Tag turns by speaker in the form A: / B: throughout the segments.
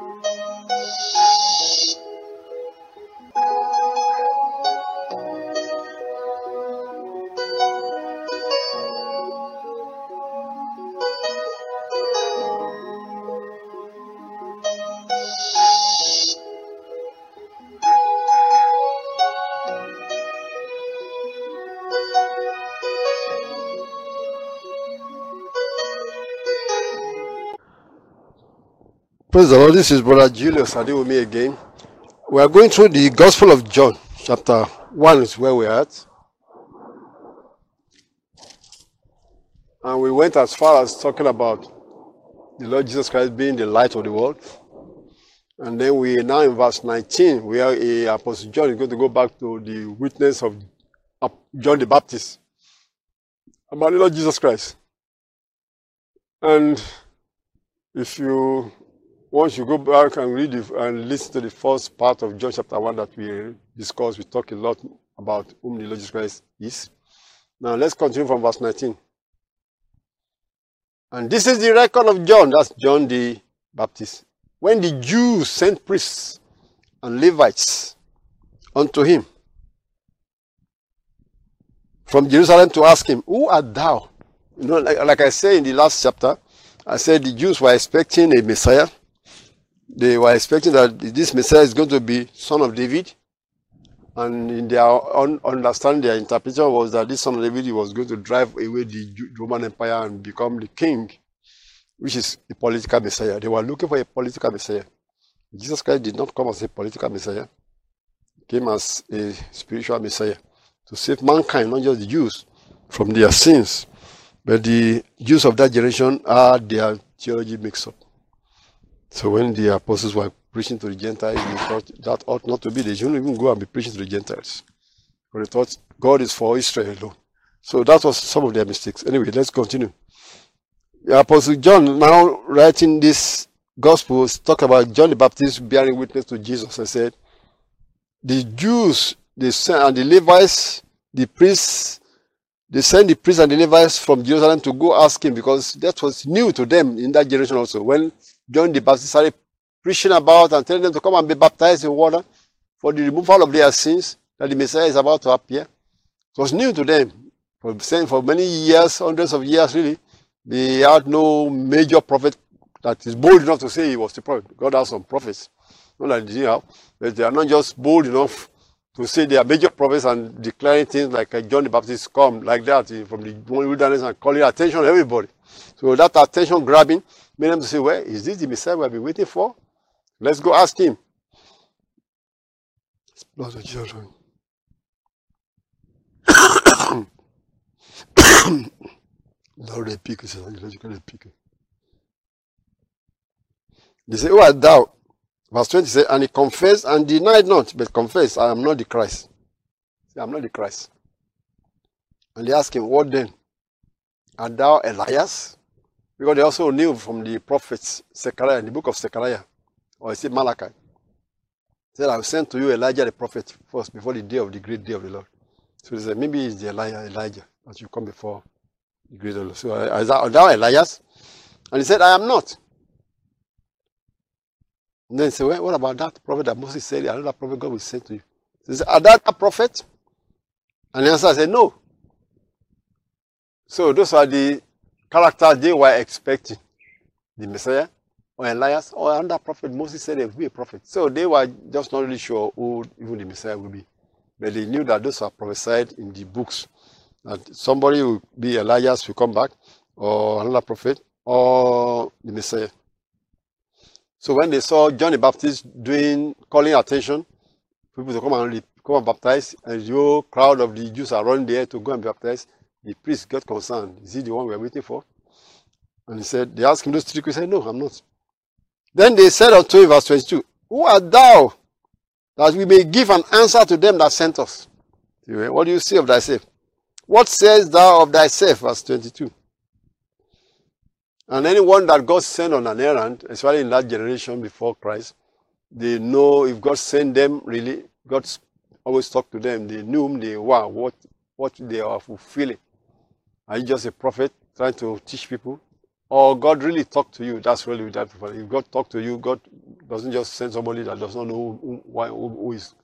A: Thank you. Praise the Lord. This is Brother Julius Ade with me again. We are going through the Gospel of John, chapter 1 is where we're at. And we went as far as talking about the Lord Jesus Christ being the light of the world. And then we now in verse 19, where uh, Apostle John is going to go back to the witness of John the Baptist about the Lord Jesus Christ. And if you once you go back and read the, and listen to the first part of John chapter 1 that we discussed, we talk a lot about whom the Lord Jesus Christ is. Now let's continue from verse 19. And this is the record of John, that's John the Baptist. When the Jews sent priests and Levites unto him from Jerusalem to ask him, Who art thou? You know, like, like I said in the last chapter, I said the Jews were expecting a Messiah they were expecting that this Messiah is going to be son of David. And in their un understanding, their interpretation was that this son of David was going to drive away the Roman Empire and become the king, which is a political Messiah. They were looking for a political Messiah. Jesus Christ did not come as a political Messiah. He came as a spiritual Messiah to save mankind, not just the Jews, from their sins. But the Jews of that generation had their theology mixed up. So when the apostles were preaching to the Gentiles, they thought that ought not to be. They shouldn't even go and be preaching to the Gentiles. But they thought God is for Israel alone. So that was some of their mistakes. Anyway, let's continue. The Apostle John now writing this gospel talk about John the Baptist bearing witness to Jesus and said, the Jews, they sent, and the Levites, the priests, they sent the priests and the Levites from Jerusalem to go ask him because that was new to them in that generation also. When John the Baptist started preaching about and telling them to come and be baptized in water for the removal of their sins, that the Messiah is about to appear. It was new to them. For, for many years, hundreds of years really, they had no major prophet that is bold enough to say he was the prophet. God has some prophets. Not that they have, but they are not just bold enough to say they are major prophets and declaring things like uh, John the Baptist come like that from the wilderness and calling attention to everybody. So that attention grabbing made them to say, well, is this the Messiah we have been waiting for? Let's go ask him. Blood of Jesus. Lord, they pick, they say, Who art thou? Verse 20 says, And he confessed and denied not, but confessed, I am not the Christ. Say, I'm not the Christ. And they ask him, What then? Art thou Elias? Because they also knew from the prophets, Zechariah, in the book of Zechariah, or is it Malachi? Said, I will send to you Elijah the prophet first before the day of the great day of the Lord. So they said, maybe it's the Elijah, Elijah that you come before the great day of the Lord. So uh, is that, thou Elias? And he said, I am not. And then he said, well, what about that prophet that Moses said, another prophet God will send to you? So he said, are that a prophet? And the answer said, no. So those are the character they were expecting. The Messiah or Elias or another prophet. Moses said they would be a prophet. So they were just not really sure who even the Messiah would be. But they knew that those are prophesied in the books. That somebody will be Elias will come back, or another prophet, or the Messiah. So when they saw John the Baptist doing calling attention, people to come and come and baptize, and the whole crowd of the Jews are running there to go and be baptized, the priest got concerned. Is he the one we are waiting for? And he said, they asked him those three questions. He said, No, I'm not. Then they said unto him, verse 22, Who art thou that we may give an answer to them that sent us? What do you say of thyself? What says thou of thyself? Verse 22. And anyone that God sent on an errand, especially in that generation before Christ, they know if God sent them, really, God always talked to them. They knew whom they were, what, what they are fulfilling. Are you just a prophet trying to teach people? Or God really talked to you? That's really that. If God talked to you, God doesn't just send somebody that does not know who, who, who, is.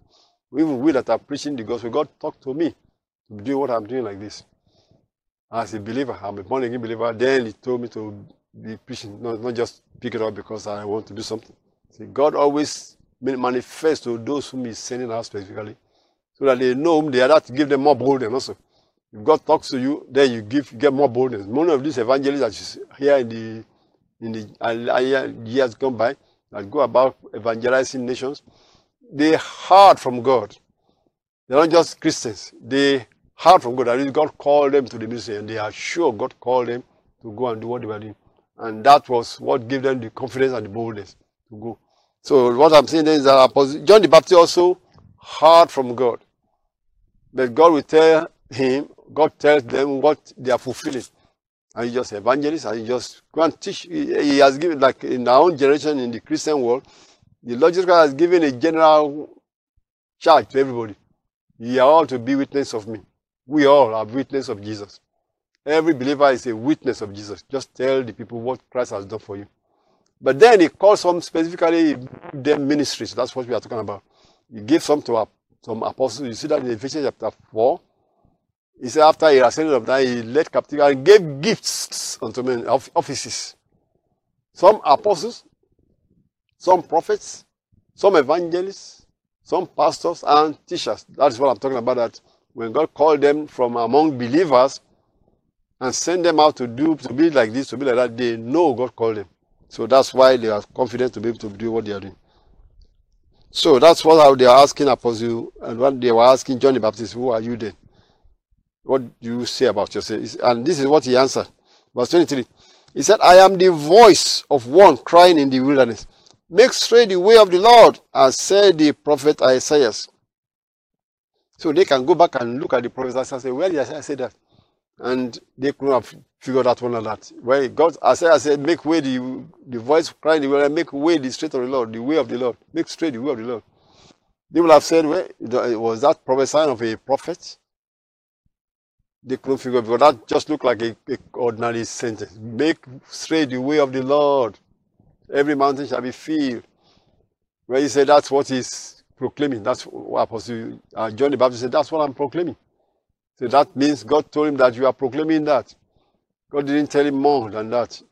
A: Even we that are preaching the gospel, God talked to me to do what I'm doing like this. As a believer, I'm a born again believer. Then He told me to be preaching, not, not just pick it up because I want to do something. See, God always manifests to those whom He's sending out specifically, so that they know whom they are. To give them more boldness also. If God talks to you, then you give you get more boldness. Many of these evangelists that you hear in the in the years gone by that go about evangelizing nations, they heard from God. They're not just Christians. They heard from God. That is, God called them to the ministry, and they are sure God called them to go and do what they were doing. And that was what gave them the confidence and the boldness to go. So what I'm saying is that John the Baptist also heard from God. But God will tell him, God tells them what they are fulfilling. And he just evangelist and he just go and teach. He, has given, like in our own generation in the Christian world, the Lord Jesus Christ has given a general charge to everybody. You are all to be witness of me. We all are witness of Jesus. Every believer is a witness of Jesus. Just tell the people what Christ has done for you. But then he calls some specifically them ministries. That's what we are talking about. He gives some to some apostles. You see that in Ephesians chapter 4. He said after he ascended of that, he led captivity and gave gifts unto men, offices. Some apostles, some prophets, some evangelists, some pastors and teachers. That is what I'm talking about. That when God called them from among believers and sent them out to do to be like this, to be like that, they know God called them. So that's why they are confident to be able to do what they are doing. So that's what they are asking Apostle, and what they were asking John the Baptist, who are you then? What do you say about yourself? And this is what he answered. Verse 23. He said, I am the voice of one crying in the wilderness. Make straight the way of the Lord, as said the prophet Isaiah. So they can go back and look at the prophet and say, Where did I say that? And they couldn't have figured out one of that. Where God, Isaiah said, Make way the, the voice crying the wilderness, make way the straight of the Lord, the way of the Lord, make straight the way of the Lord. They will have said, Well, was that prophesying of a prophet? They couldn't figure because that just looked like a, a, ordinary sentence. Make straight the way of the Lord. Every mountain shall be filled. Where he said that's what he's proclaiming. That's what Apostle uh, John the Baptist said, that's what I'm proclaiming. So that means God told him that you are proclaiming that. God didn't tell him more than that.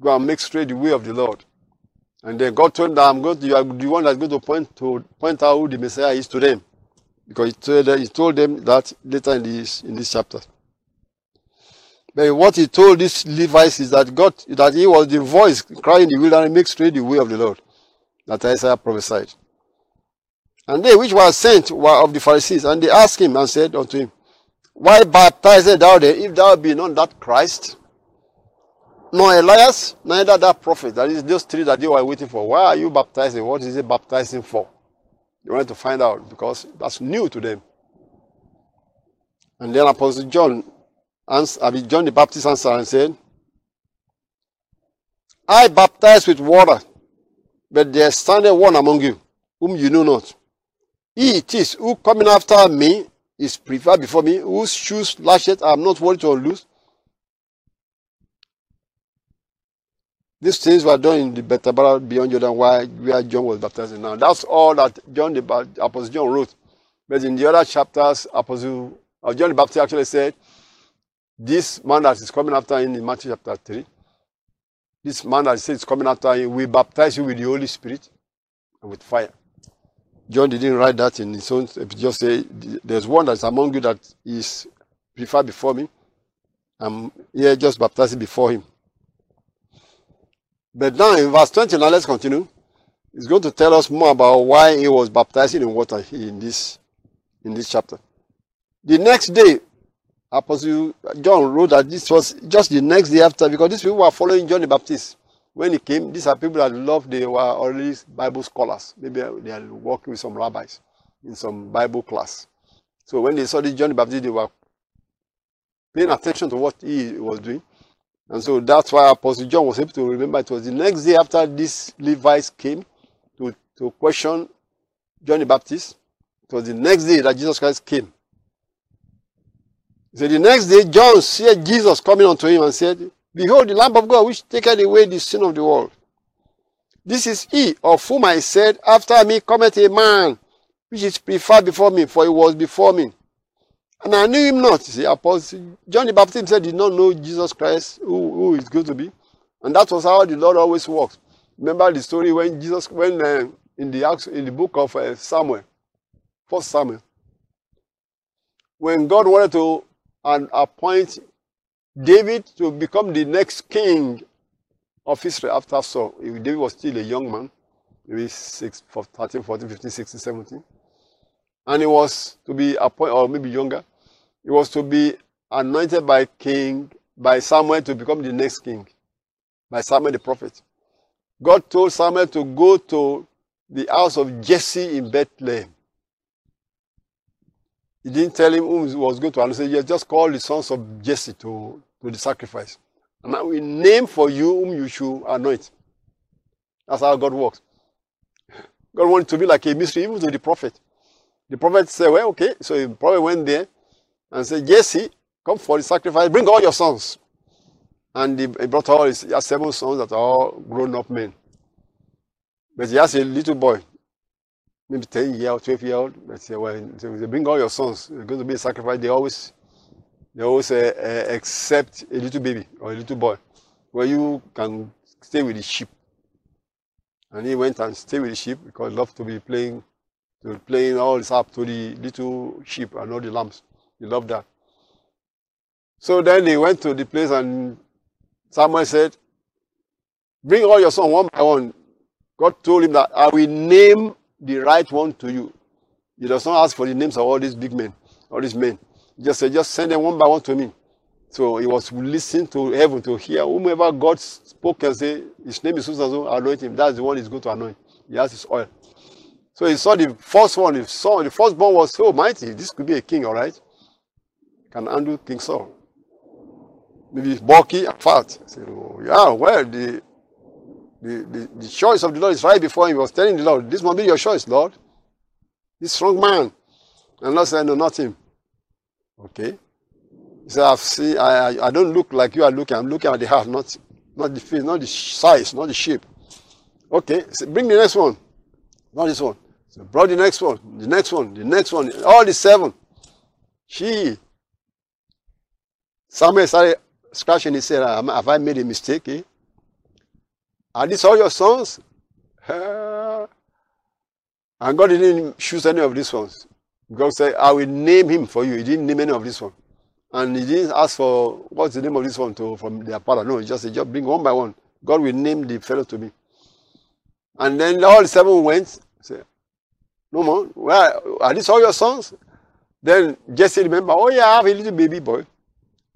A: Go and make straight the way of the Lord. And then God told him that I'm going to, you are the one that's going to point to point out who the Messiah is to them. Because he told, them, he told them that later in this, in this chapter. But what he told these Levites is that God, that he was the voice crying in the wilderness, make straight the way of the Lord. That Isaiah prophesied. And they which were sent were of the Pharisees, and they asked him and said unto him, Why baptizest thou then, if thou be not that Christ? Nor Elias, neither that prophet. That is those three that they were waiting for. Why are you baptizing? What is he baptizing for? They wanted to find out because that's new to them. And then Apostle John, answered, John the Baptist answered and said, I baptize with water, but there standeth one among you, whom you know not. He it is who coming after me is preferred before me, whose shoes lashes I am not worthy to unloose. These things were done in the Bethabara beyond Jordan where, John was baptizing now. That's all that John the Apostle John wrote. But in the other chapters, Apostle uh, John the Baptist actually said, This man that is coming after him in Matthew chapter 3, this man that says coming after him will baptize you with the Holy Spirit and with fire. John didn't write that in his own, just say, There's one that's among you that is preferred before me. I'm here just baptizing before him. But now in verse 20, now let's continue. He's going to tell us more about why he was baptizing in water in this, in this chapter. The next day, Apostle John wrote that this was just the next day after, because these people were following John the Baptist. When he came, these are people that loved, they were already Bible scholars. Maybe they are working with some rabbis in some Bible class. So when they saw this John the Baptist, they were paying attention to what he was doing. And so that's why Apostle John was able to remember it was the next day after these Levites came to, to question John the Baptist. It was the next day that Jesus Christ came. So the next day, John saw Jesus coming unto him and said, Behold, the Lamb of God which taketh away the sin of the world. This is he of whom I said, After me cometh a man, which is preferred before me, for he was before me. And I knew him not. See, Apostle John the Baptist himself did not know Jesus Christ, who, who is going to be. And that was how the Lord always works. Remember the story when Jesus, when uh, in the in the book of uh, Samuel, First Samuel, when God wanted to appoint David to become the next king of Israel after Saul. David was still a young man, maybe 6, 13, 14, 15, 16, 17. And he was to be appointed, or maybe younger, he was to be anointed by king, by Samuel to become the next king, by Samuel the prophet. God told Samuel to go to the house of Jesse in Bethlehem. He didn't tell him who was going to anoint. He just called the sons of Jesse to, to the sacrifice. And I will name for you whom you should anoint. That's how God works. God wanted to be like a mystery even to the prophet. The prophet said, Well, okay. So the prophet went there and said, Jesse, come for the sacrifice, bring all your sons. And he brought all his seven sons that are all grown up men. But he has a little boy, maybe 10 year old, 12 year old. But say, well, they bring all your sons. They're going to be a sacrifice. They always they always uh, uh, accept a little baby or a little boy where you can stay with the sheep. And he went and stayed with the sheep because he loved to be playing to playing all this up to the little sheep and all the lambs. He loved that. So then they went to the place and Samuel said, Bring all your sons one by one. God told him that I will name the right one to you. He does not ask for the names of all these big men, all these men. He just said, just send them one by one to me. So he was listening to heaven to hear whomever God spoke and say, his name is Susan, anoint him. That's the one he's going to anoint. He has his oil. So he saw the first one, he saw the firstborn was so mighty. This could be a king, all right? Can handle King Saul. Maybe he's bulky and fat. Said, oh, yeah, well, the, the, the, the choice of the Lord is right before him. He was telling the Lord, this must be your choice, Lord. This strong man. And Lord said, no, not him. Okay. He said, I've seen, I, I, I don't look like you are looking. I'm looking at the heart, not, not the face, not the size, not the shape. Okay. So bring the next one. Not this one. So brought the next one, the next one, the next one, all the seven. She, Samuel started scratching his head. Have I made a mistake? Eh? Are these all your sons? and God didn't choose any of these ones. God said, I will name him for you. He didn't name any of this one. And he didn't ask for what's the name of this one to from their father. No, he just said, just bring one by one. God will name the fellow to me. And then all the seven went. Say, no more. Well, are these all your sons? Then Jesse remember, oh yeah, I have a little baby boy.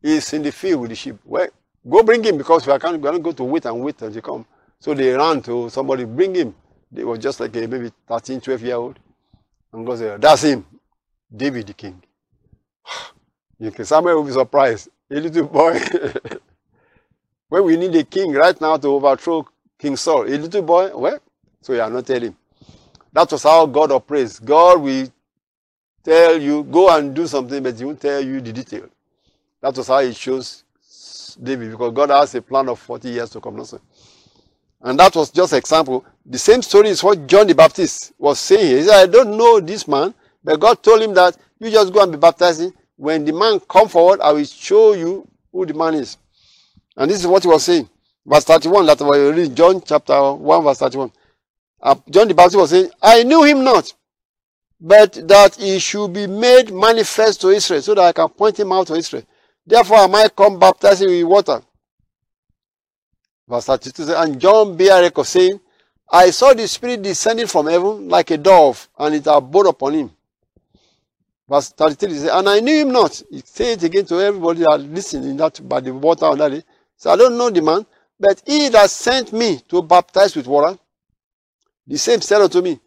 A: He's in the field with the sheep. Well, go bring him because we are going to go to wait and wait until he come. So they ran to somebody, bring him. They were just like a maybe 13, 12 year old. And God said, that's him. David the king. You can, Samuel will be surprised. A little boy. when we need a king right now to overthrow King Saul, a little boy, well, so you are not telling. That was how God operates. God will tell you, go and do something, but he won't tell you the detail. That was how he chose David, because God has a plan of 40 years to come. No, and that was just example. The same story is what John the Baptist was saying. He said, I don't know this man, but God told him that you just go and be baptizing. When the man come forward, I will show you who the man is. And this is what he was saying. Verse 31, that was reading John chapter 1, verse 31. Uh, John the Baptist was saying, I knew him not, but that he should be made manifest to Israel, so that I can point him out to Israel. Therefore I might come baptizing with water. Verse 32 says, And John bare record, saying, I saw the Spirit descending from heaven like a dove, and it abode upon him. Verse 33 says, And I knew him not. He said it again to everybody that listening that by the water on that day. So I don't know the man, but he that sent me to baptize with water, the same said unto me,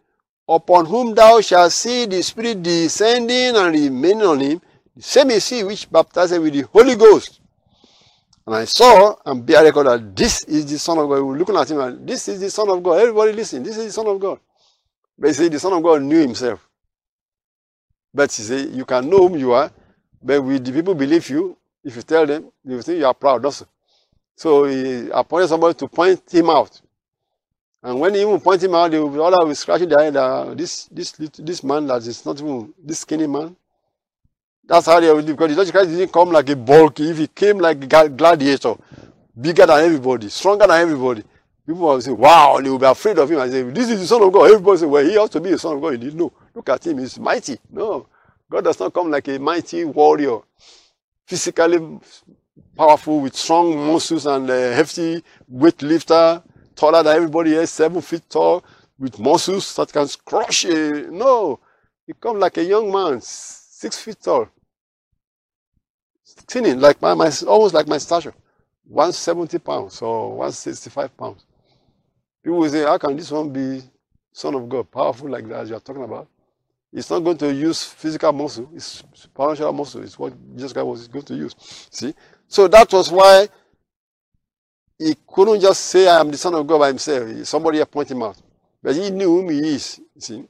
A: Upon whom thou shalt see the Spirit descending and remaining on him, the same is he which baptizes with the Holy Ghost. And I saw and bear record that this is the Son of God. We were looking at him and this is the Son of God. Everybody listen, this is the Son of God. But you see, the Son of God knew himself. But you see, you can know whom you are, but will the people believe you? If you tell them, they will think you are proud also. So he appointed somebody to point him out. And when he even point him out, they will all will scratching their head. Uh, this this this man that is not even this skinny man. That's how they will do because Jesus Christ didn't come like a bulky. If he came like a gladiator, bigger than everybody, stronger than everybody, people will say, "Wow!" They will be afraid of him and say, "This is the Son of God." Everybody say, "Well, he ought to be the Son of God." He didn't know. Look at him; he's mighty. No, God does not come like a mighty warrior, physically powerful with strong muscles and a hefty weightlifter, taller than everybody else, seven feet tall, with muscles that can crush a. No, he comes like a young man, six feet tall, thinning, like my, my almost like my stature, 170 pounds or 165 pounds. People will say, How can this one be Son of God, powerful like that as you are talking about? It's not going to use physical muscle, it's supernatural muscle. It's what Jesus Christ was going to use. See? So that was why he couldn't just say, I am the Son of God by himself. Somebody had pointed him out. But he knew whom he is. See?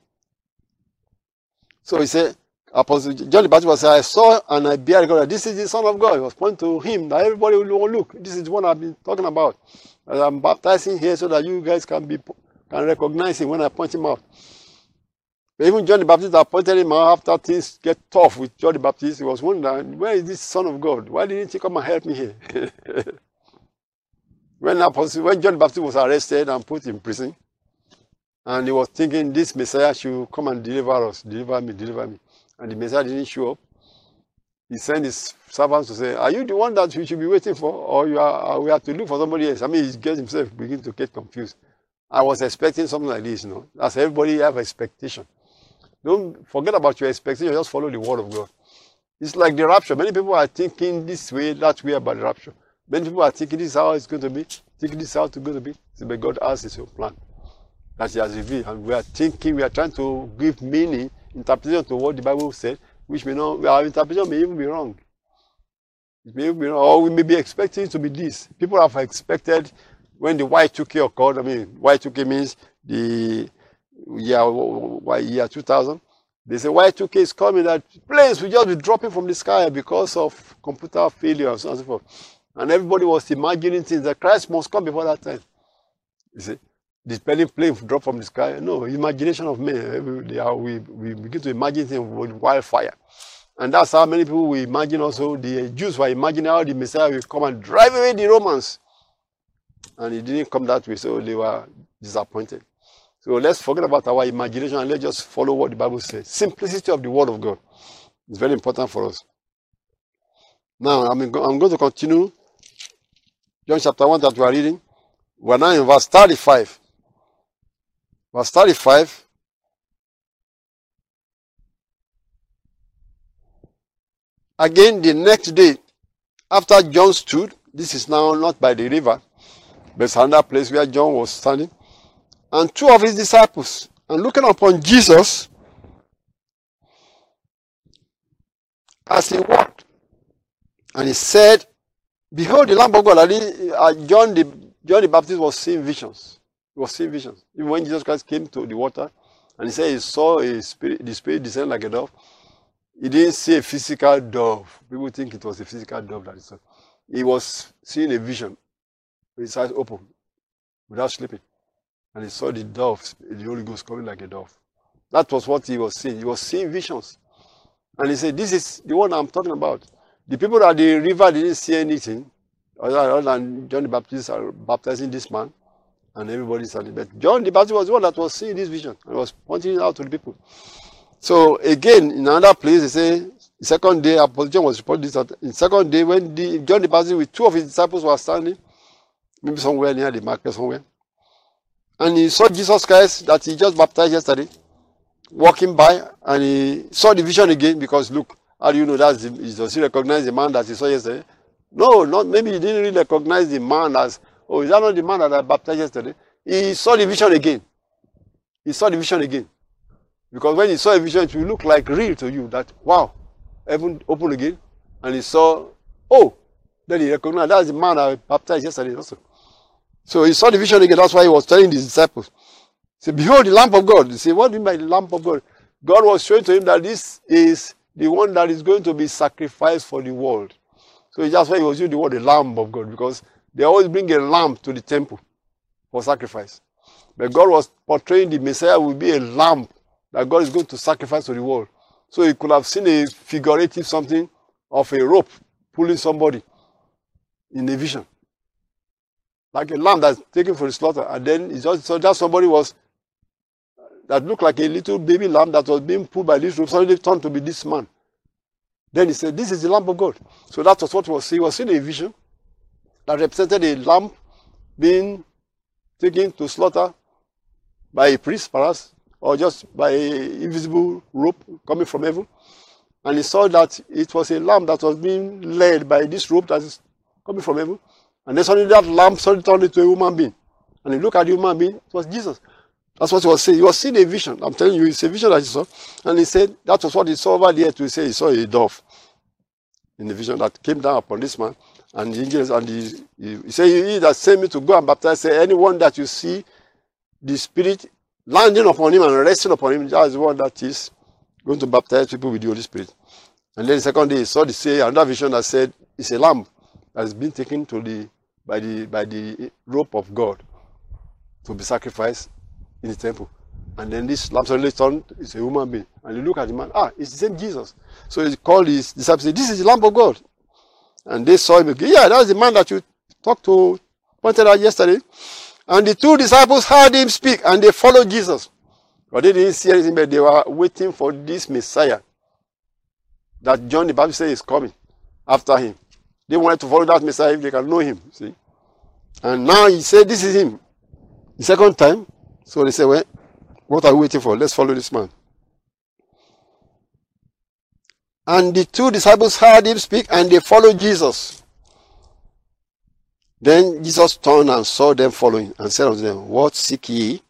A: So he said, Apostle John the Baptist was I saw and I bear God. This is the Son of God. He was pointing to him that everybody will look. This is what I've been talking about. As I'm baptizing here so that you guys can be can recognize him when I point him out. But even John the Baptist appointed him out after things get tough with John the Baptist. He was wondering, where is this Son of God? Why didn't he come and help me here? when, Apostle, when John Baptist was arrested and put in prison, and he was thinking this Messiah should come and deliver us, deliver me, deliver me. And the Messiah didn't show up. He sent his servants to say, Are you the one that we should be waiting for? Or you are, we have to look for somebody else? I mean, he gets himself begin to get confused. I was expecting something like this, you know. As everybody have expectation. Don't forget about your expectation, just follow the word of God. It's like the rapture. Many people are thinking this way, that way about the rapture. Many people are thinking this is how it's going to be, thinking this is how it's going to be. But God has his own plan that he has revealed. And we are thinking, we are trying to give meaning, interpretation to what the Bible said, which may not, our interpretation may even be wrong. It may even be wrong, or we may be expecting it to be this. People have expected when the Y2K occurred, I mean, Y2K means the year, year 2000. They say Y2K is coming, that planes will just be dropping from the sky because of computer failure and so on and so forth. And everybody was imagining things that Christ must come before that time. You see? the spelling plane drop from the sky. No, imagination of men. They are, we, we begin to imagine things with wildfire. And that's how many people we imagine also the Jews were imagining how the Messiah will come and drive away the Romans. And it didn't come that way, so they were disappointed. So let's forget about our imagination and let's just follow what the Bible says. Simplicity of the Word of God is very important for us. Now, I'm, I'm going to continue John chapter 1 that we are reading. We're now in verse 35. Verse 35. Again, the next day, after John stood, this is now not by the river, but another place where John was standing, and two of his disciples, and looking upon Jesus as he walked, and he said, Behold the Lamb of God. Uh, John the, John the Baptist was seeing visions. He was seeing visions. Even when Jesus Christ came to the water and he said he saw a spirit, the spirit descend like a dove, he didn't see a physical dove. People think it was a physical dove that he saw. He was seeing a vision with his eyes open without sleeping. And he saw the dove, the Holy Ghost coming like a dove. That was what he was seeing. He was seeing visions. And he said, This is the one I'm talking about. The people at the river didn't see anything other than John the Baptist are baptizing this man and everybody started. But John the Baptist was the one that was seeing this vision and was pointing it out to the people. So again, in another place, they say, the second day, Apostle John was reporting this. That the second day, when the, John the Baptist with two of his disciples were standing, maybe somewhere near the market somewhere, and he saw Jesus Christ that he just baptized yesterday, walking by, and he saw the vision again because look, how do you know that he does he recognize the man that he saw yesterday? No, not maybe he didn't really recognize the man as Oh, is that not the man that I baptized yesterday? He saw the vision again. He saw the vision again. Because when he saw a vision, it will look like real to you that, wow, heaven opened again. And he saw, oh, then he recognized that's the man I baptized yesterday also. So he saw the vision again. That's why he was telling his disciples. He said, Behold, the Lamb of God. He said, What do you mean by the Lamb of God? God was showing to him that this is the one that is going to be sacrificed for the world. So that's why he was using the word the Lamb of God, because they always bring a lamb to the temple for sacrifice. But God was portraying the Messiah will be a lamb that God is going to sacrifice to the world. So he could have seen a figurative something of a rope pulling somebody in a vision. Like a lamb that's taken for the slaughter. And then he just saw that somebody was that looked like a little baby lamb that was being pulled by this rope, suddenly turned to be this man. Then he said, This is the Lamb of God. So that was what was he was seeing a vision that represented a lamb being taken to slaughter by a priest, perhaps, or just by an invisible rope coming from heaven. And he saw that it was a lamb that was being led by this rope that is coming from heaven. And then suddenly that lamb suddenly turned into a human being. And he looked at the human being, it was Jesus. That's what he was saying. He was seeing a vision. I'm telling you, it's a vision that he saw. And he said that was what he saw over there to say he saw a dove in the vision that came down upon this man. And the angels and he, he, he said, He that sent me to go and baptize, say, anyone that you see the Spirit landing upon him and resting upon him, that is the one that is going to baptize people with the Holy Spirit. And then the second day, he saw the say another vision that said, It's a lamb that has been taken to the by the by the rope of God to be sacrificed in the temple. And then this lamb suddenly it's a human being. And you look at the man, ah, it's the same Jesus. So he called his disciples, This is the Lamb of God. And they saw him again. Yeah, that's the man that you talked to, pointed out yesterday. And the two disciples heard him speak and they followed Jesus. But they didn't see anything, but they were waiting for this Messiah that John the Baptist said is coming after him. They wanted to follow that Messiah if they can know him. See? And now he said, This is him. The second time, so they said, Well, what are we waiting for? Let's follow this man. And the two disciples heard him speak and they followed Jesus. Then Jesus turned and saw them following and said unto them, What seek ye?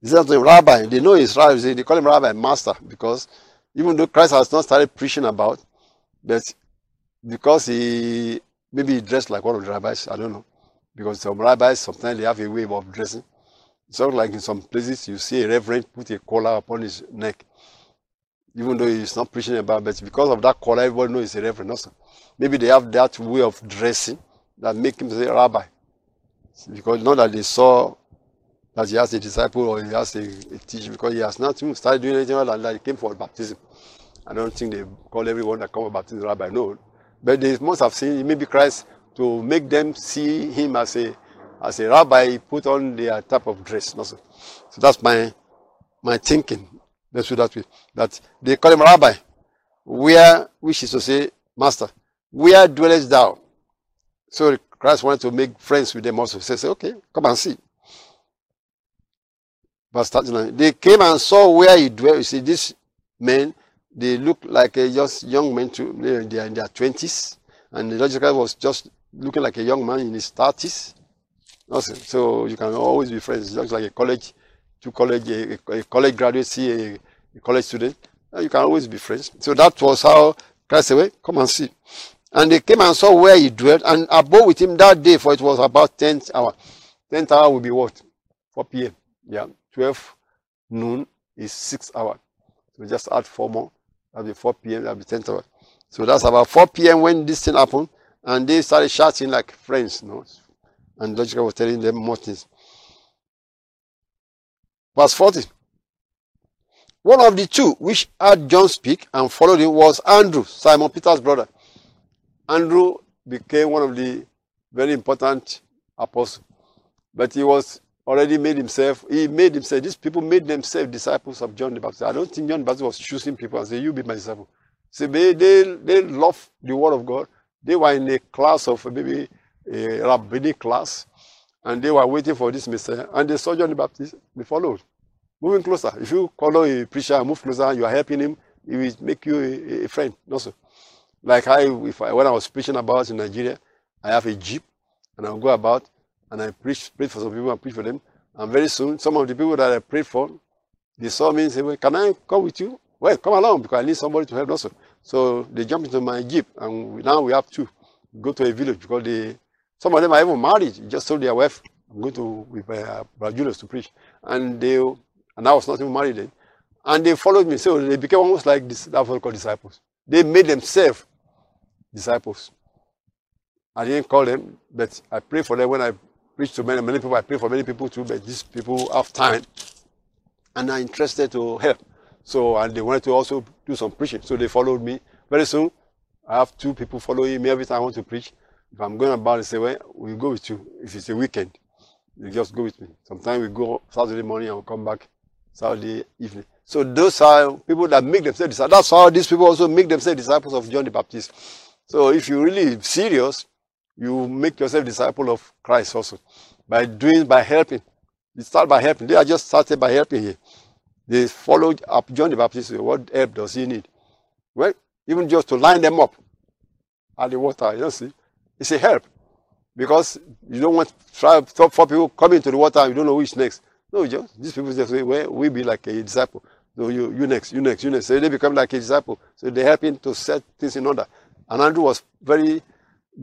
A: He said unto them, Rabbi. They know he's rabbi. They call him rabbi, master, because even though Christ has not started preaching about, but because he maybe he dressed like one of the rabbis, I don't know. Because some rabbis sometimes they have a way of dressing. It's not like in some places you see a reverend put a collar upon his neck, even though he's not preaching about but because of that collar, everybody knows he's a reverend also. Maybe they have that way of dressing that make him say rabbi. Because not that they saw that he has a disciple or he has a, a teacher, because he has not even started doing anything like that. He came for baptism. I don't think they call everyone that come for baptism rabbi, no. But they must have seen maybe Christ to make them see him as a as a rabbi put on their type of dress. So that's my my thinking. Let's do that way. That they call him rabbi. Where which is to say, Master, where dwellest thou? So Christ wanted to make friends with them also. He says, Okay, come and see. Verse 39. They came and saw where he dwelt. You see, these men, they look like a just young men too. They are in their twenties. And the logical was just looking like a young man in his thirties. Awesome. So you can always be friends. It looks like a college, two college, a, a college graduate see a, a, college student. Uh, you can always be friends. So that was how Christ said, come and see. And they came and saw where he dwelt and abode with him that day, for it was about 10th hour. 10th hour will be what? 4 p.m. Yeah. 12 noon is 6 hour. So just add 4 more. That'll be 4 p.m. That'll be 10th hour. So that's about 4 p.m. when this thing happened. And they started shouting like friends, you know, and logical was telling them more things. Verse 40. One of the two which heard John speak and followed him was Andrew, Simon Peter's brother. Andrew became one of the very important apostles. But he was already made himself, he made himself, these people made themselves disciples of John the Baptist. I don't think John the Baptist was choosing people and say, you be my disciple. See, they, they, they love the word of God. They were in a class of maybe a rabbinic class, and they were waiting for this Messiah, and they saw John the Baptist, they followed. Moving closer. If you follow a preacher, and move closer, you are helping him, he will make you a, a friend also. Like I, if I, when I was preaching about in Nigeria, I have a jeep, and I'll go about, and I preach, pray for some people and preach for them. And very soon, some of the people that I prayed for, they saw me and said, well, can I come with you? Well, come along, because I need somebody to help also. So they jumped into my jeep, and now we have two. Go to a village because they some of them are even married, just told their wife, I'm going to with uh, Julius to preach. And they, and I was not even married then. And they followed me. So they became almost like this, that's what called disciples. They made themselves disciples. I didn't call them, but I pray for them when I preach to many, many people. I pray for many people too, but these people have time and are interested to help. So, and they wanted to also do some preaching. So they followed me. Very soon, I have two people following me every time I want to preach. If I'm going about, they say, well, we'll go with you. If it's a weekend, you just go with me. Sometimes we go Saturday morning and we'll come back Saturday evening. So those are people that make themselves disciples. That's how these people also make themselves disciples of John the Baptist. So if you're really serious, you make yourself disciple of Christ also by doing by helping. You start by helping. They are just started by helping here. They followed up John the Baptist. What help does he need? Well, even just to line them up at the water, you see, it's a help because you don't want five, four people coming to the water and you don't know which next. No, just these people just say, well, we be like a disciple. So you, you next, you next, you next. So they become like a disciple. So they help him to set things in order. And Andrew was very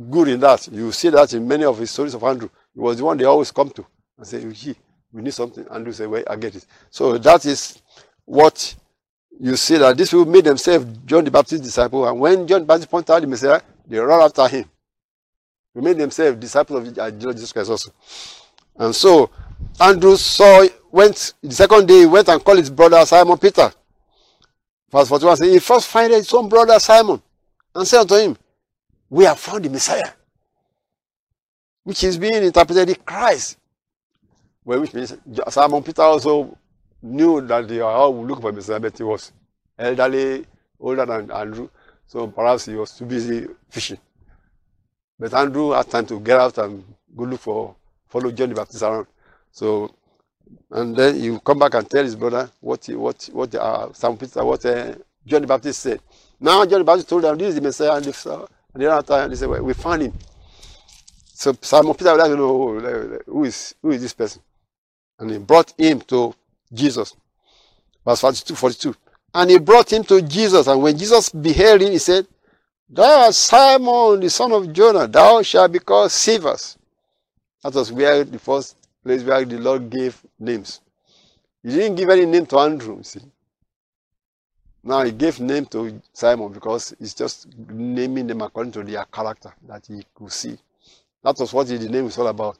A: good in that. You see that in many of his stories of Andrew. He was the one they always come to and say, gee, we need something. Andrew say, well, I get it. So that is what you see that these people made themselves John the Baptist disciple. And when John the Baptist pointed out the Messiah, they run after him. They made themselves disciples of Jesus Christ also. And so Andrew saw, went, the second day, he went and called his brother Simon Peter. Verse 41 says, He first find his own brother Simon and said unto him, We have found the Messiah, which is being interpreted as Christ. Well, which means Simon Peter also knew that they are all looking for Messiah, but he was elderly, older than Andrew, so perhaps he was too busy fishing. But Andrew had time to get out and go look for, follow John the Baptist around. So, and then he come back and tell his brother what he, what what uh, Simon Peter, what uh, John the Baptist said. Now John the Baptist told them this is the Messiah, and they saw, and the other time they said, well, we found him. So Simon Peter would like to know who is who is this person, and he brought him to Jesus. Verse 42, 42. And he brought him to Jesus, and when Jesus beheld him, he said, Thou Simon, the son of Jonah, thou shalt be called Cephas. That was where the first place where the Lord gave names. He didn't give any name to Andrew, see. Now he gave name to Simon because he's just naming them according to their character that he could see. That was what the name was all about.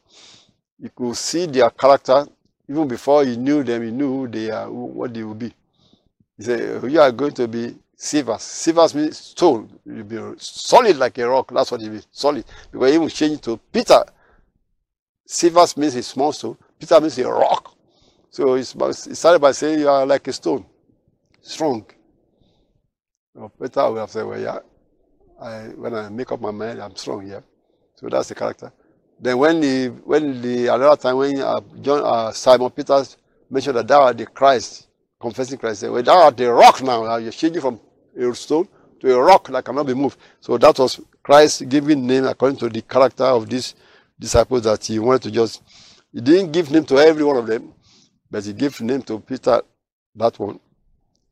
A: He could see their character even before he knew them, he knew who they are, what they would be. He said, You are going to be Cephas. Cephas means stone. You'll be solid like a rock. That's what it means, solid. Because even changed to Peter. Cephas means a small stone. Peter means a rock. So he started by saying, You are like a stone, strong. Peter will have said, Well, yeah, I, when I make up my mind, I'm strong, yeah. So that's the character. Then when the when the another time when uh, John uh, Simon Peter mentioned that thou art the Christ, confessing Christ, said, Well, thou art the rock now. You're changing from a stone to a rock that cannot be moved. So that was Christ giving name according to the character of these disciples that he wanted to just. He didn't give name to every one of them, but he gave name to Peter, that one.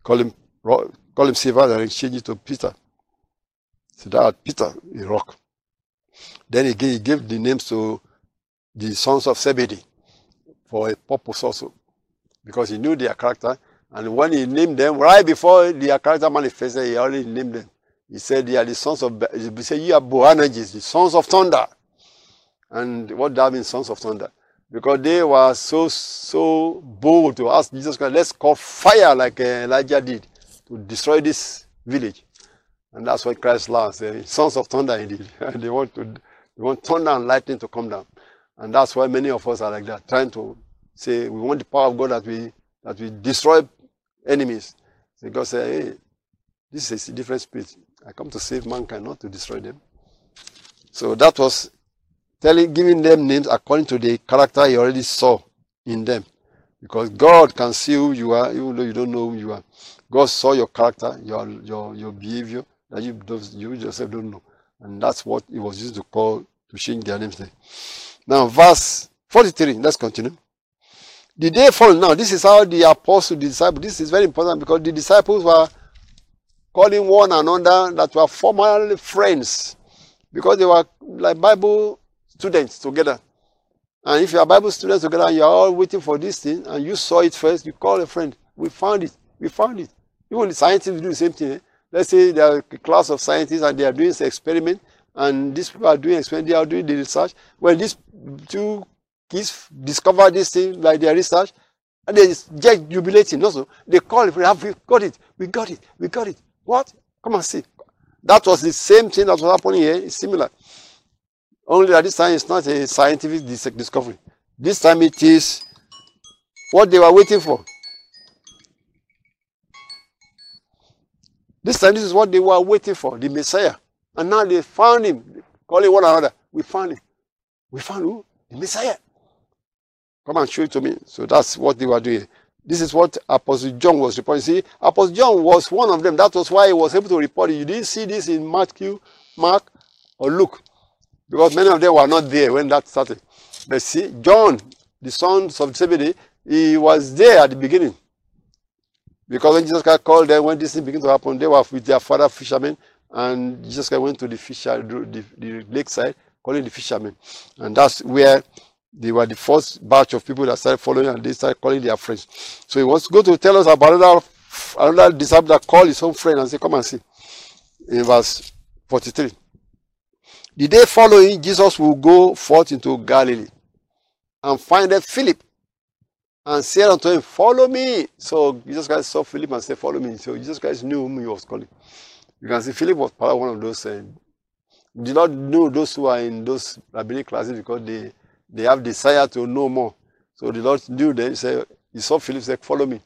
A: Call him call him Simon and change it to Peter. So that Peter, a rock. Then again, he gave the names to the sons of Zebedee for a purpose also, because he knew their character. And when he named them, right before their character manifested, he already named them. He said, They are the sons of, he said, You are Boanerges, the sons of thunder. And what that means, sons of thunder? Because they were so, so bold to ask Jesus Christ, let's call fire like Elijah did to destroy this village. And that's what Christ loves, uh, sons of thunder indeed. They want to they want thunder and lightning to come down. And that's why many of us are like that, trying to say we want the power of God that we that we destroy enemies. So God said, Hey, this is a different spirit. I come to save mankind, not to destroy them. So that was telling giving them names according to the character he already saw in them. Because God can see who you are, even though you don't know who you are. God saw your character, your your your behavior that you you yourself don't know. And that's what he was used to call to change their names there. Now, verse 43, let's continue. The day following, now, this is how the apostle, the disciples, this is very important because the disciples were calling one another that were formerly friends because they were like Bible students together. And if you are Bible students together and you are all waiting for this thing and you saw it first, you call a friend. We found it. We found it. Even the scientists do the same thing. Eh? Let's say there are a class of scientists and they are doing experiment and these people are doing experiment, they are doing the research. Well, these two kids discover this thing by their research, and they just jubilating. Also, they call it, we have we got it, we got it, we got it. What? Come and see. That was the same thing that was happening here. It's similar. Only that this time it's not a scientific discovery. This time it is what they were waiting for. This time this is what they were waiting for, the Messiah. And now they found him, calling one another. We found him. We found who? The Messiah. Come and show it to me. So that's what they were doing. This is what Apostle John was reporting. See, Apostle John was one of them. That was why he was able to report it. You didn't see this in Matthew, Mark, or Luke. Because many of them were not there when that started. But see, John, the son of Zebedee, he was there at the beginning. Because when Jesus Christ called them, when this thing began to happen, they were with their father fishermen, and Jesus Christ went to the fisher, the, the lakeside, calling the fishermen. And that's where they were the first batch of people that started following and they started calling their friends. So he wants to go to tell us about another, another disciple that called his own friend and said, Come and see. In verse 43. The day following, Jesus will go forth into Galilee and find Philip and said unto him, Follow me. So Jesus Christ saw Philip and said, Follow me. So Jesus Christ knew whom he was calling. You can see Philip was part of one of those. Uh, did not know those who are in those rabbinic classes because they, they have desire to know more. So the Lord knew them. He said, He saw Philip, said, Follow me.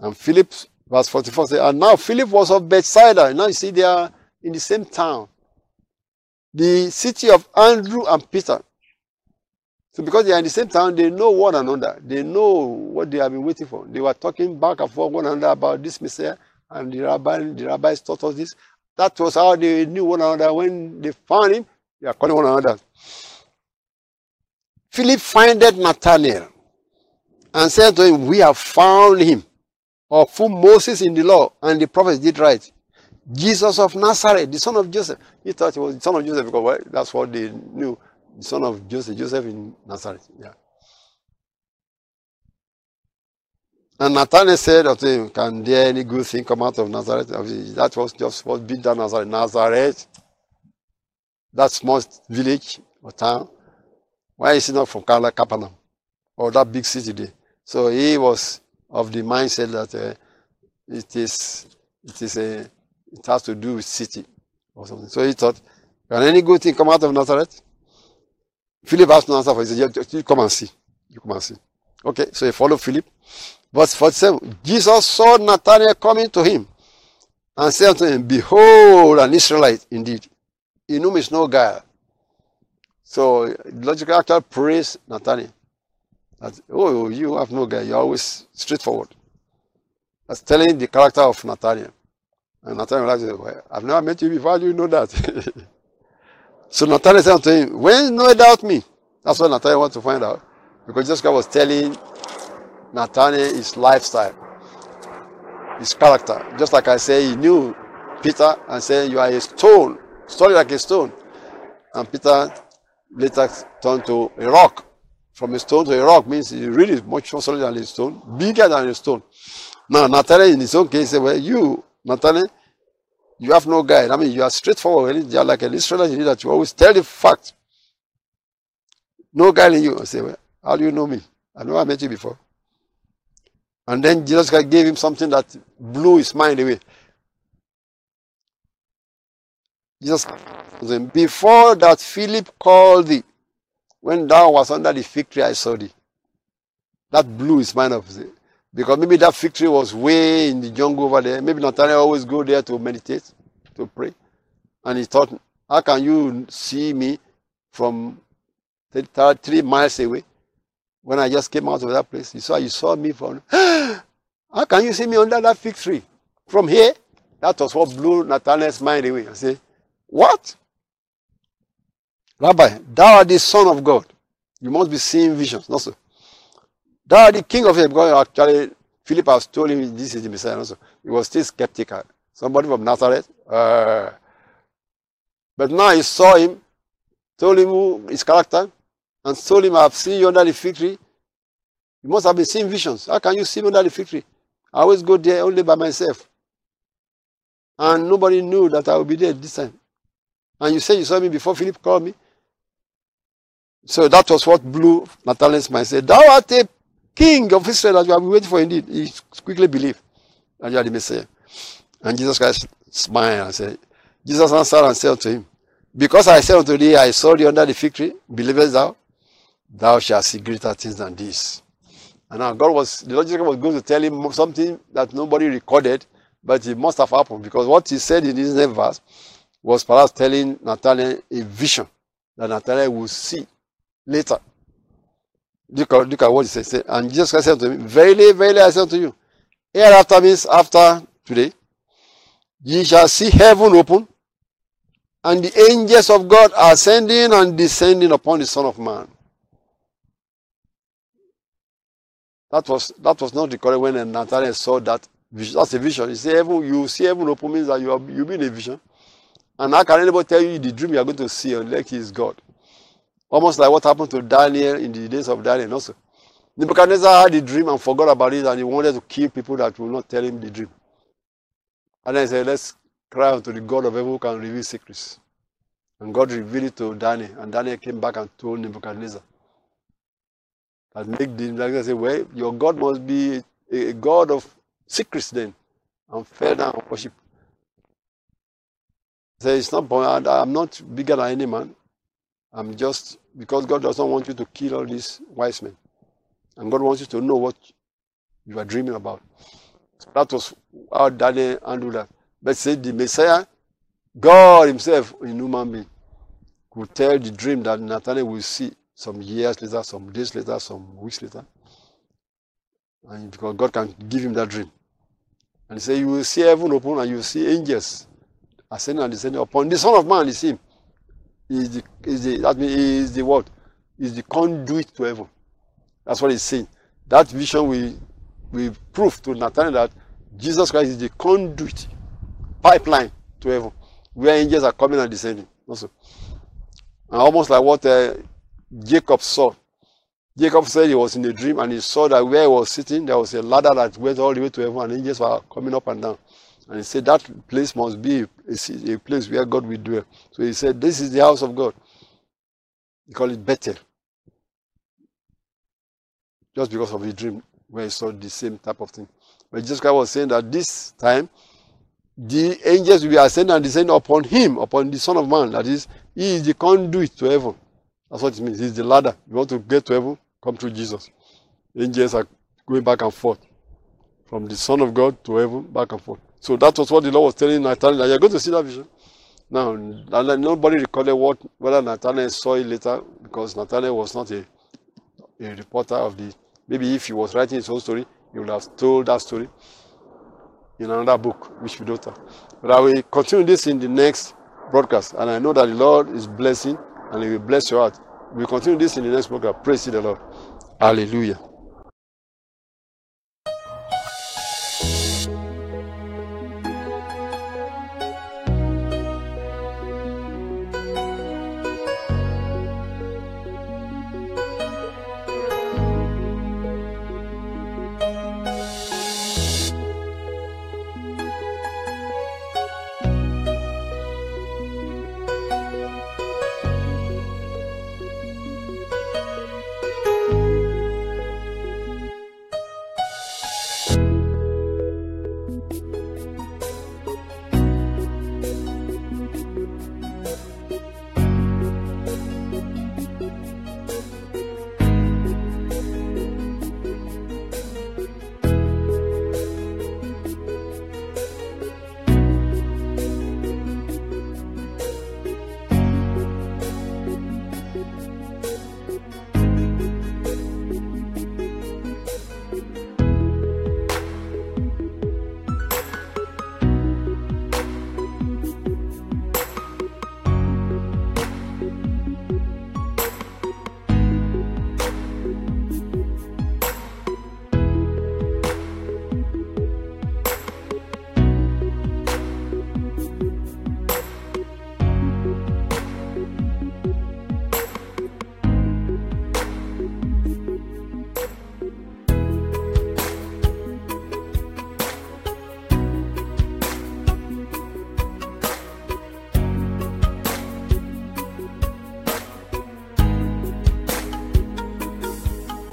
A: And Philip, verse 44, said, And now Philip was of Bethsaida. Now you see, they are in the same town. The city of Andrew and Peter. So because they are in the same town, they know one another. They know what they have been waiting for. They were talking back and forth one another about this Messiah, and the rabbi, the rabbis taught us this. That was how they knew one another. When they found him, they are calling one another. Philip findeth Nathanael and said to him, We have found him, of whom Moses in the law and the prophets did write. Jesus of Nazareth, the son of Joseph. He thought he was the son of Joseph because well, that's what they knew the son of Joseph, Joseph in Nazareth. Yeah. And Nathanael said unto him, Can there any good thing come out of Nazareth? That was just what beat down Nazareth. Nazareth, that small village or town. Why is he not from Capernaum or that big city there? So he was of the mindset that uh, it is it is a it has to do with city or something. So he thought, Can any good thing come out of Nazareth? Philip asked no answer for. He said, you come and see. You come and see. Okay, so he followed Philip. Verse 47. Jesus saw Nathanael coming to him and said to him, Behold, an Israelite indeed, in whom is no guile. So logical actually praise Nathanael. That, oh, oh, you have no guy. You're always straightforward. That's telling the character of Nathanael. And Nathanael said, well, I've never met you before. You know that? So Nathanael said to him, When no doubt me? That's what Nathanael wants to find out. Because Jesus Christ was telling Nathanael his lifestyle, his character. Just like I say, he knew Peter and said, You are a stone, solid like a stone. And Peter later turned to a rock. From a stone to a rock means he really much more solid than a stone, bigger than a stone. Now, Nathanael in his own case said, Well, you, Nathanael, you have no guide. I mean, you are straightforward. You are like an Israelite. You need that you always tell the fact. No guide in you. I say, well, how do you know me? I never met you before. And then Jesus gave him something that blew his mind away. Jesus said, Before that Philip called thee, when thou was under the fig tree, I saw thee. That blew his mind off. Because maybe that fig tree was way in the jungle over there. Maybe Nathanael always go there to meditate, to pray. And he thought, how can you see me from three miles away when I just came out of that place? You saw, you saw me from, how can you see me under that fig tree? From here? That was what blew Nathanael's mind away. I say, what? Rabbi, thou art the son of God. You must be seeing visions. Not so. That the king of it, because actually Philip has told him this is the Messiah also. He was still skeptical. Somebody from Nazareth. Uh, but now he saw him, told him his character, and told him, I've seen you under the fig tree. You must have been seeing visions. How can you see me under the fig tree? I always go there only by myself. And nobody knew that I would be there this time. And you said you saw me before Philip called me. So that was what blew Nathanael's mind. Said, Thou art a king of Israel that you have been waiting for indeed. He quickly believed that you are the Messiah. And Jesus Christ smiled and said, Jesus answered and said to him, Because I said unto thee, I saw thee under the fig tree, believest thou? Thou shalt see greater things than this. And now God was, the Lord Jesus was going to tell him something that nobody recorded, but it must have happened because what he said in this next verse was perhaps telling Nathanael a vision that Nathanael will see later. Look at, look at what he said. And Jesus Christ said to him, Verily, verily, I say to you, hereafter means after today, ye shall see heaven open, and the angels of God ascending and descending upon the Son of Man. That was that was not recorded when Nathanael saw that vision. That's a vision. You see heaven, you see heaven open means that you have you be in a vision. And how can anybody tell you the dream you are going to see unless he is God? Almost like what happened to Daniel in the days of Daniel also. Nebuchadnezzar had the dream and forgot about it and he wanted to kill people that will not tell him the dream. And then he said, let's cry unto the God of heaven who can reveal secrets. And God revealed it to Daniel. And Daniel came back and told Nebuchadnezzar. That make the Nebuchadnezzar say, well, your God must be a, a God of secrets then. And fell down and worship. Said, it's not, I'm not bigger than any man. I'm just, because God doesn't want you to kill all these wise men. And God wants you to know what you are dreaming about. That was how Daniel handled that. But said the Messiah, God Himself in human being, could tell the dream that Nathanael will see some years later, some days later, some weeks later. And because God can give him that dream. And he said, You will see heaven open and you will see angels ascending and descending upon the Son of Man, see him. He is the, is the that means is the what? Is the conduit to heaven. That's what he's saying. That vision will, will prove to Nathanael that Jesus Christ is the conduit, pipeline to heaven, where angels are coming and descending. Also. And almost like what uh, Jacob saw. Jacob said he was in a dream and he saw that where he was sitting, there was a ladder that went all the way to heaven and angels were coming up and down. And he said that place must be a, a place where God will dwell. So he said, This is the house of God. He called it Bethel. Just because of the dream where he saw the same type of thing. But Jesus Christ was saying that this time, the angels will ascend and descend upon him, upon the Son of Man. That is, he is the conduit to heaven. That's what it means. He's the ladder. You want to get to heaven, come through Jesus. Angels are going back and forth. From the Son of God to heaven, back and forth. So that was what the Lord was telling Nathanael. You're going to see that vision. Now, nobody recorded what whether Nathanael saw it later because Nathanael was not a, a reporter of the. Maybe if he was writing his own story, he would have told that story in another book, which we don't have. But I will continue this in the next broadcast, and I know that the Lord is blessing and He will bless your heart. We'll continue this in the next program. Praise the Lord. Hallelujah.